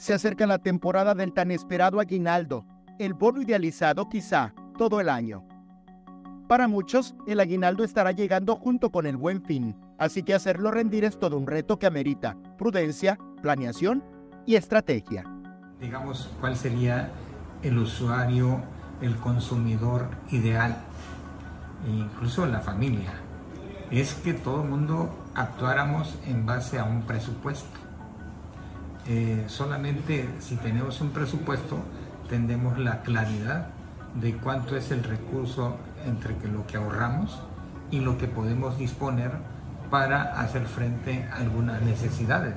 Se acerca la temporada del tan esperado aguinaldo, el bono idealizado quizá todo el año. Para muchos, el aguinaldo estará llegando junto con el buen fin, así que hacerlo rendir es todo un reto que amerita prudencia, planeación y estrategia. Digamos, ¿cuál sería el usuario, el consumidor ideal? E incluso la familia. Es que todo el mundo actuáramos en base a un presupuesto. Eh, solamente si tenemos un presupuesto, tendremos la claridad de cuánto es el recurso entre lo que ahorramos y lo que podemos disponer para hacer frente a algunas necesidades.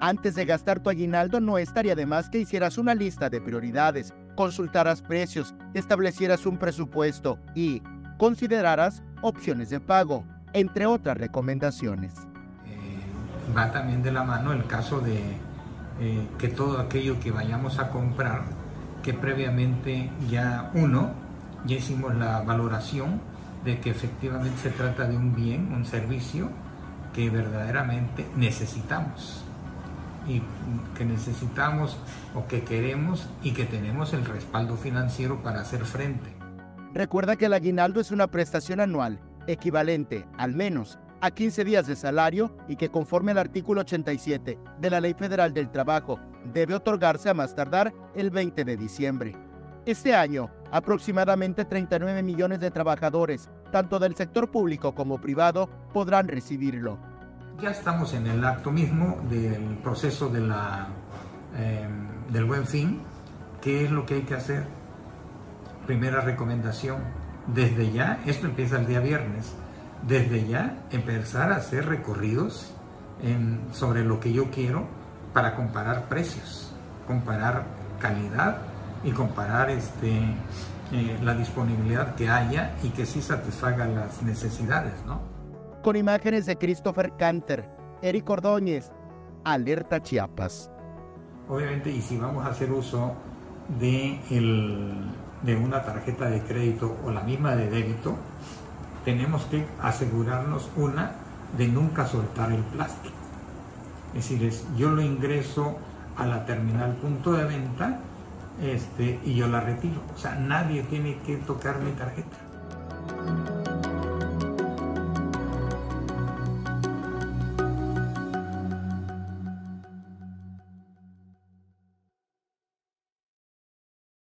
Antes de gastar tu aguinaldo no estaría de más que hicieras una lista de prioridades, consultaras precios, establecieras un presupuesto y consideraras opciones de pago, entre otras recomendaciones. Eh, va también de la mano el caso de eh, que todo aquello que vayamos a comprar, que previamente ya uno ya hicimos la valoración de que efectivamente se trata de un bien, un servicio que verdaderamente necesitamos y que necesitamos o que queremos y que tenemos el respaldo financiero para hacer frente. Recuerda que el aguinaldo es una prestación anual equivalente al menos a 15 días de salario y que conforme al artículo 87 de la Ley Federal del Trabajo debe otorgarse a más tardar el 20 de diciembre. Este año, aproximadamente 39 millones de trabajadores, tanto del sector público como privado, podrán recibirlo. Ya estamos en el acto mismo del proceso em, del buen fin. ¿Qué es lo que hay que hacer? Primera recomendación, desde ya, esto empieza el día viernes, desde ya empezar a hacer recorridos sobre lo que yo quiero para comparar precios, comparar calidad y comparar este, eh, la disponibilidad que haya y que sí satisfaga las necesidades, ¿no? Con imágenes de Christopher Canter, Eric Ordóñez, Alerta Chiapas. Obviamente, y si vamos a hacer uso de, el, de una tarjeta de crédito o la misma de débito, tenemos que asegurarnos una de nunca soltar el plástico. Es decir, es, yo lo ingreso a la terminal punto de venta este, y yo la retiro. O sea, nadie tiene que tocar mi tarjeta.